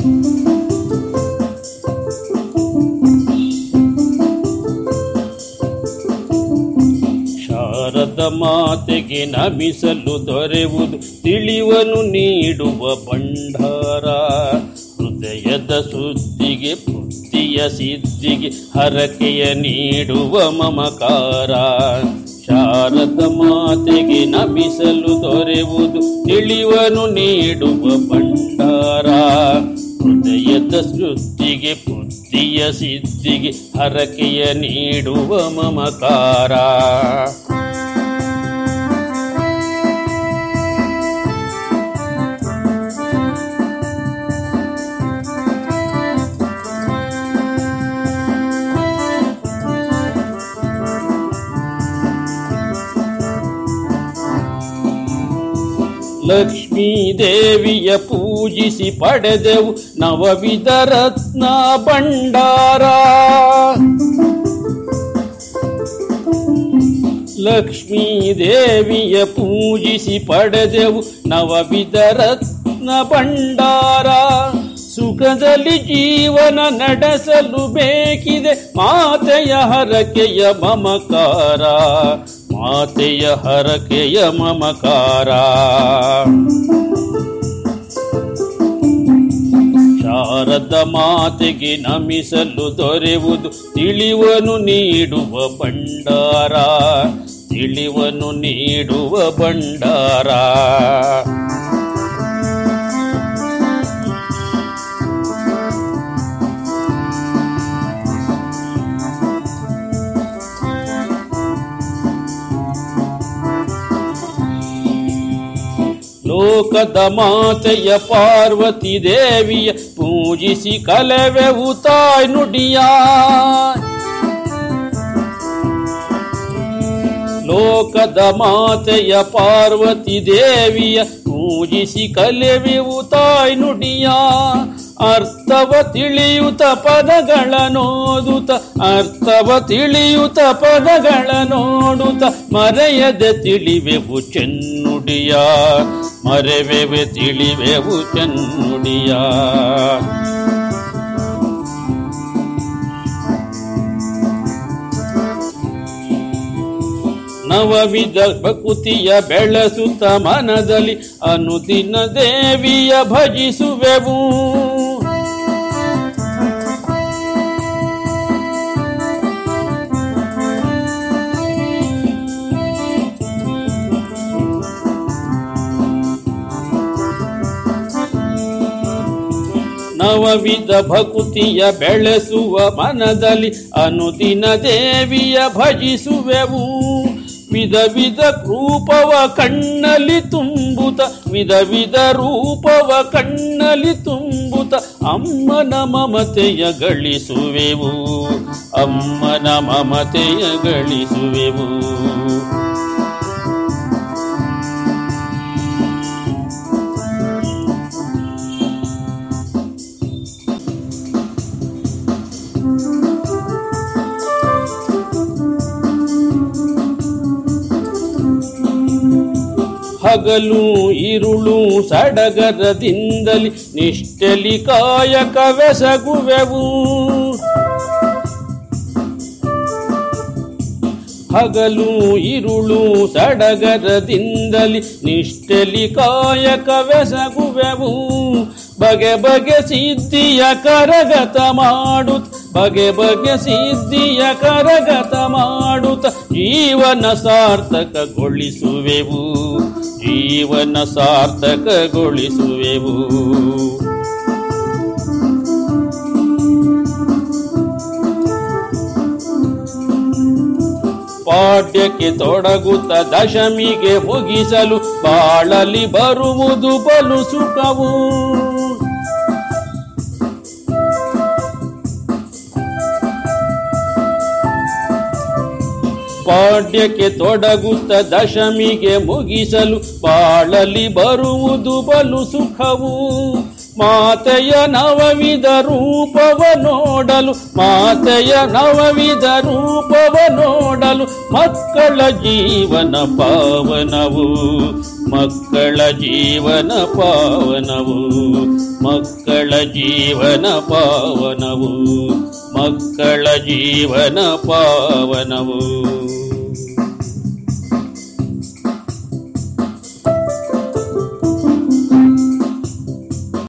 ಶಾರದ ಮಾತೆಗೆ ನಮಿಸಲು ದೊರೆವುದು ತಿಳಿವನು ನೀಡುವ ಭಂಡಾರ. ಹೃದಯದ ಸುದ್ದಿಗೆ ಪುತ್ತಿಯ ಸಿದ್ಧಿಗೆ ಹರಕೆಯ ನೀಡುವ ಮಮಕಾರ. ಶಾರದ ಮಾತೆಗೆ ನಮಿಸಲು ದೊರೆವುದು ತಿಳಿವನು ನೀಡುವ ಭಂಡಾರ. ಹೃದಯದ ಸೃಷ್ಟಿಗೆ ಬುದ್ಧಿಯ ಸಿದ್ಧಿಗೆ ಹರಕೆಯ ನೀಡುವ ಮಮಕಾರ ಲಕ್ಷ್ಮೀ ದೇವಿಯ ಪೂಜಿಸಿ ಪಡೆದೆವು ನವವಿಧ ರತ್ನ ಭಂಡಾರ. ಲಕ್ಷ್ಮೀ ದೇವಿಯ ಪೂಜಿಸಿ ಪಡೆದೆವು ನವವಿಧ ರತ್ನ ಭಂಡಾರ. ಸುಖದಲ್ಲಿ ಜೀವನ ನಡೆಸಲು ಬೇಕಿದೆ ಮಾತೆಯ ಹರಕೆಯ ಮಮಕಾರ. ಮಾತೆಯ ಹರಕೆಯ ಮಮಕಾರ. ಶಾರದ ಮಾತೆಗೆ ನಮಿಸಲು ದೊರೆಯುವುದು ತಿಳಿವನು ನೀಡುವ ಭಂಡಾರ ತಿಳಿವನು ನೀಡುವ ಭಂಡಾರ. ಲೋಕದ ಮಾತೆಯ ಪಾರ್ವತಿ ದೇವಿಯ ಪೂಜಿಸಿ ಕಲೆವೆವು ತಾಯ್ ನುಡಿಯ. ಲೋಕದ ಮಾತೆಯ ಪಾರ್ವತಿ ದೇವಿಯ ಪೂಜಿಸಿ ಕಲೆವೆವು ತಾಯ್ ನುಡಿಯ. ಅರ್ಥವ ತಿಳಿಯುತ ಪದಗಳ ನೋಡುತ, ಅರ್ಥವ ತಿಳಿಯುತ ಪದಗಳ ನೋಡುತ್ತ ಮರೆಯದೆ ತಿಳಿವೆವು ಚೆನ್ನುಡಿಯ ಮರೆವೆವೆ ತಿಳಿವೆವು ಚೆನ್ನುಡಿಯ. ನವವಿಧ ಭಕುತಿಯ ಬೆಳಸುತ್ತ ಮನದಲ್ಲಿ ಅನುದಿನ ದೇವಿಯ ಭಜಿಸುವೆವು. ನವವಿಧ ಭಕುತಿಯ ಬೆಳೆಸುವ ಮನದಲ್ಲಿ ಅನುದಿನ ದೇವಿಯ ಭಜಿಸುವೆವು. ವಿಧ ವಿಧ ರೂಪವ ಕಣ್ಣಲ್ಲಿ ತುಂಬುತ, ವಿಧ ವಿಧ ರೂಪವ ಕಣ್ಣಲ್ಲಿ ತುಂಬುತ ಅಮ್ಮನ ಮಮತೆಯ ಗಳಿಸುವೆವು. ಅಮ್ಮನ ಮಮತೆಯ ಗಳಿಸುವೆವು. ಹಗಲು, ಇರುಳು, ಸಡಗರದಿಂದಲಿ ನಿಷ್ಠಲಿ ಕಾಯಕವೆಸಗುವೆವು ಹಗಲು, ಇರುಳು, ಸಡಗರದಿಂದಲಿ ನಿಷ್ಠಲಿ ಕಾಯಕವೆಸಗುವೆವು ಬಗೆ ಬಗೆ ಸಿದ್ಧಿಯ ಕರಗತ ಮಾಡುತ್ತ ಬಗೆ ಬಗೆ ಸಿದ್ಧಿಯ ಕರಗತ ಮಾಡುತ್ತ ಜೀವನ ಸಾರ್ಥಕಗೊಳಿಸುವೆವು. ಜೀವನ ಸಾರ್ಥಕಗೊಳಿಸುವೆವು. ಪಾಠ್ಯಕ್ಕೆ ತೊಡಗುತ್ತ ದಶಮಿಗೆ ಮುಗಿಸಲು ಬಾಳಲಿ ಬರುವುದು ಬಲು ಸುಖವು. ಪಾಠ್ಯಕ್ಕೆ ತೊಡಗುತ್ತ ದಶಮಿಗೆ ಮುಗಿಸಲು ಬಾಳಲಿ ಬರುವುದು ಬಲು ಸುಖವು. ಮಾತೆಯ ನವವಿಧ ರೂಪವ ನೋಡಲು, ಮಾತೆಯ ನವವಿದ ರೂಪವ ನೋಡಲು ಮಕ್ಕಳ ಜೀವನ ಪಾವನವು. ಮಕ್ಕಳ ಜೀವನ ಪಾವನವು, ಮಕ್ಕಳ ಜೀವನ ಪಾವನವು, ಮಕ್ಕಳ ಜೀವನ ಪಾವನವು.